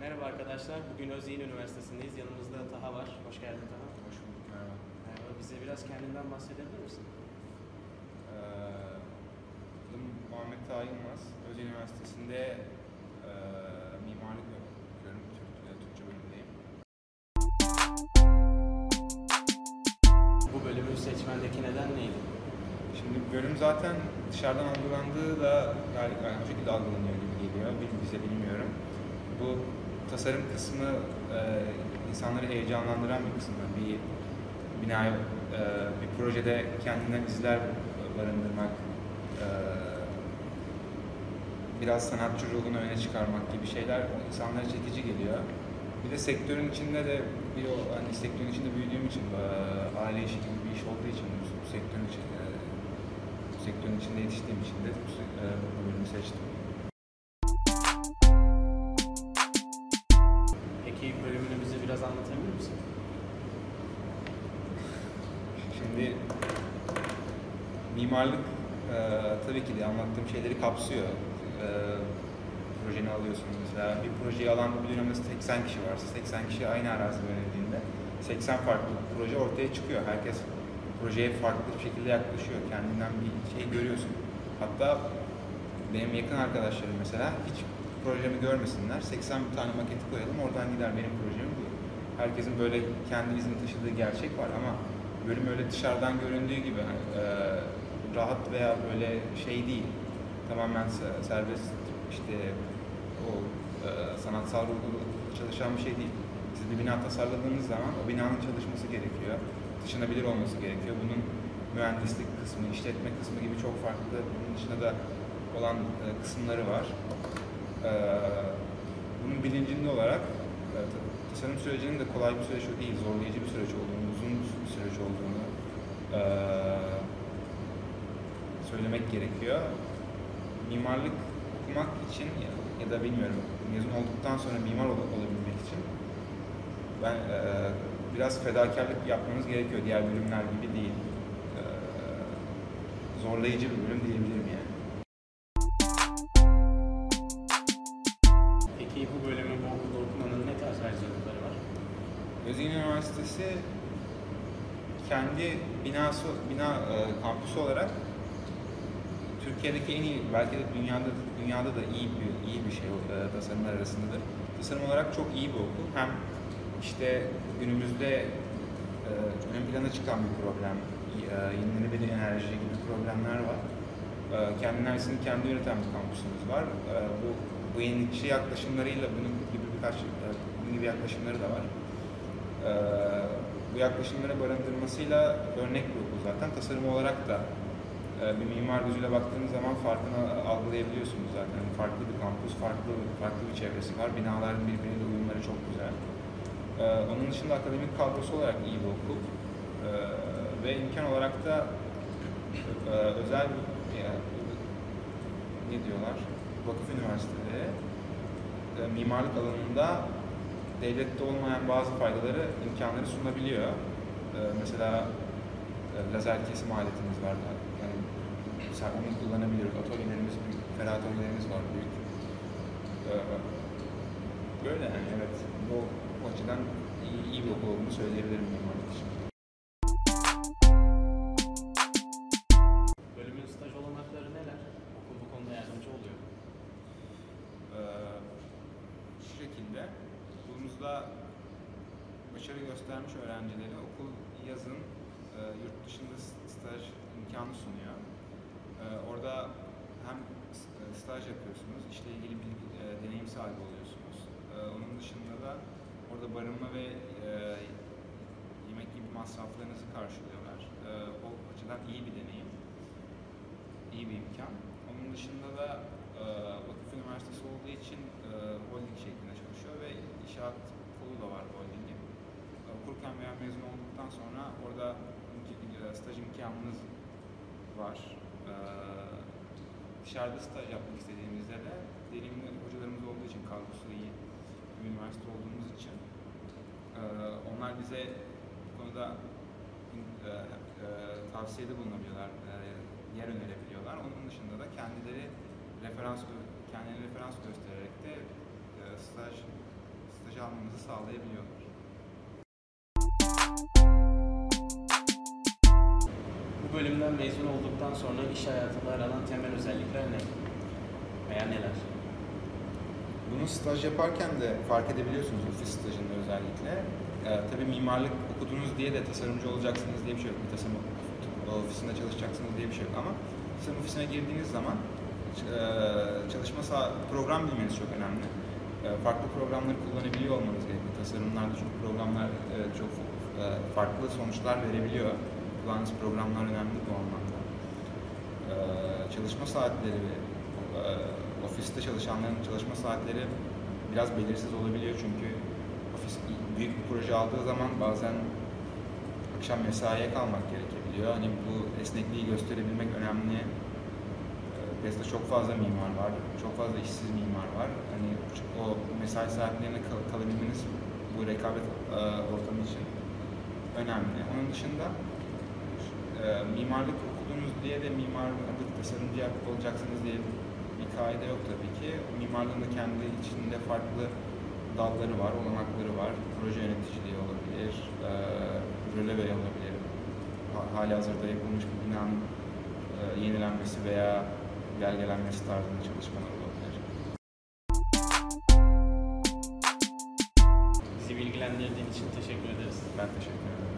Merhaba arkadaşlar. Bugün Özyeğin Üniversitesi'ndeyiz. Yanımızda Taha var. Hoş geldin Taha. Hoş bulduk, merhaba. Merhaba. Bize biraz kendinden bahsedebilir misin? Ee, adım Muhammed Taha Yılmaz. Özyeğin Üniversitesi'nde e, seçmendeki neden neydi? Şimdi bölüm zaten dışarıdan algılandığı da galiba yani o şekilde algılanıyor gibi geliyor. Bize bilmiyorum. Bu tasarım kısmı e, insanları heyecanlandıran bir kısmı. Bir binaya, e, bir projede kendinden izler barındırmak, e, biraz sanatçı ruhunu öne çıkarmak gibi şeyler insanlara çekici geliyor. Bir de sektörün içinde de bir o hani sektörün içinde büyüdüğüm için e, aile işi gibi bir iş olduğu için bu, sektörün için e, sektörün içinde yetiştiğim için de e, bu bölümü seçtim. Peki bölümünü bize biraz anlatabilir misin? Şimdi mimarlık e, tabii ki de anlattığım şeyleri kapsıyor. E, projeni alıyorsunuz mesela bir projeyi alan bir dönemde 80 kişi varsa 80 kişi aynı arazi yöneldiğinde 80 farklı proje ortaya çıkıyor. Herkes projeye farklı bir şekilde yaklaşıyor. Kendinden bir şey görüyorsun. Hatta benim yakın arkadaşlarım mesela hiç projemi görmesinler. 80 bir tane maketi koyalım oradan gider benim projem bu. Herkesin böyle kendi izini taşıdığı gerçek var ama bölüm öyle dışarıdan göründüğü gibi hani, e, rahat veya böyle şey değil. Tamamen se- serbest işte o e, sanatsal ruhlu çalışan bir şey değil. Siz bir bina tasarladığınız zaman o binanın çalışması gerekiyor. Taşınabilir olması gerekiyor. Bunun mühendislik kısmı, işletme kısmı gibi çok farklı bunun dışında da olan e, kısımları var. E, bunun bilincinde olarak e, ta- tasarım sürecinin de kolay bir süreç değil, zorlayıcı bir süreç olduğunu, uzun bir süreç olduğunu e, söylemek gerekiyor. Mimarlık okumak için ya, ya da bilmiyorum mezun olduktan sonra mimar ol- olabilmek için ben e, biraz fedakarlık yapmanız gerekiyor. Diğer bölümler gibi değil. E, zorlayıcı bir bölüm diyebilirim yani. Peki bu bölümü bu okulda okumanın ne tarz ayrıcalıkları var? Özyeğin Üniversitesi kendi binası, bina e, kampüsü olarak Türkiye'deki en iyi, belki de dünyada dünyada da iyi bir iyi bir şey e, tasarımlar arasındadır. Tasarım olarak çok iyi bir okul. Hem işte günümüzde e, ön plana çıkan bir problem, e, yenilenebilir enerji gibi problemler var. E, kendi enerjisini kendi üreten bir kampüsümüz var. E, bu bu yenilikçi yaklaşımlarıyla bunun gibi birkaç e, bunun gibi yaklaşımları da var. Ee, bu yaklaşımlara barındırmasıyla örnek bir okul zaten. Tasarım olarak da e, bir mimar gözüyle baktığınız zaman farkını algılayabiliyorsunuz zaten. Yani farklı bir kampüs, farklı farklı bir çevresi var. Binaların birbiriyle uyumları çok güzel. Ee, onun dışında akademik kadrosu olarak iyi bir okul. Ee, ve imkan olarak da e, özel yani, ne diyorlar? Vakıf üniversiteleri e, mimarlık alanında devlette olmayan bazı faydaları, imkanları sunabiliyor. Ee, mesela e, lazer kesim aletimiz var. Onu kullanabiliyoruz. Atölyelerimiz büyük, ferah atölyelerimiz var büyük. Ee, böyle yani evet. Bu, açıdan iyi, iyi bir okul olduğunu söyleyebilirim mimarlık için. Bölümün staj olanakları neler? Okul bu konuda yardımcı oluyor. Ee, şu şekilde okulumuzda başarı göstermiş öğrencileri okul yazın e, yurt dışında staj imkanı sunuyor. Orada hem e, staj yapıyorsunuz, işle ilgili bir e, deneyim sahibi oluyorsunuz. Ee, onun dışında da orada barınma ve e, yemek gibi masraflarınızı karşılıyorlar. Ee, o açıdan iyi bir deneyim iyi bir imkan. Onun dışında da e, vakıf üniversitesi olduğu için e, holding şeklinde çalışıyor ve inşaat kolu da var holdingin. E, okurken veya mezun olduktan sonra orada e, staj imkanınız var. E, dışarıda staj yapmak istediğimizde de deneyimli hocalarımız olduğu için kadrosu iyi bir üniversite olduğumuz için e, onlar bize bu konuda e, e, tavsiyede bulunabiliyorlar, yer önerebiliyorlar. Onun dışında da kendileri referans kendileri referans göstererek de staj staj almanızı sağlayabiliyorlar. Bu bölümden mezun olduktan sonra iş hayatında aranan temel özellikler ne? Veya neler? Bunu staj yaparken de fark edebiliyorsunuz ofis stajında özellikle. Ee, tabii mimarlık okudunuz diye de tasarımcı olacaksınız diye bir şey yok. Bir tasarım ofisinde çalışacaksınız diye bir şey yok ama tasarım ofisine girdiğiniz zaman e, çalışma sağ, program bilmeniz çok önemli. E, farklı programları kullanabiliyor olmanız gerekiyor. Tasarımlarda çünkü programlar e, çok e, farklı sonuçlar verebiliyor. Kullandığınız programlar önemli bu anlamda. E, çalışma saatleri ve ofiste çalışanların çalışma saatleri biraz belirsiz olabiliyor çünkü ofis büyük bir proje aldığı zaman bazen akşam mesaiye kalmak gerekebiliyor. Hani bu esnekliği gösterebilmek önemli. E, PES'te çok fazla mimar var, çok fazla işsiz mimar var. Hani o mesai saatlerine kal- kalabilmeniz bu rekabet e, ortamı için önemli. Onun dışında e, mimarlık okudunuz diye de mimarlık tasarımcı yapıp olacaksınız diye bir kaide yok tabii ki. Mimarlığın da kendi içinde farklı dalları var, olanakları var. Proje yöneticiliği olabilir, e, röleve olabilir. Ha- Hali hazırda yapılmış bir binanın e, yenilenmesi veya belgelenmesi tarzında çalışmalar olabilir. Bizi bilgilendirdiğin için teşekkür ederiz. Ben teşekkür ederim.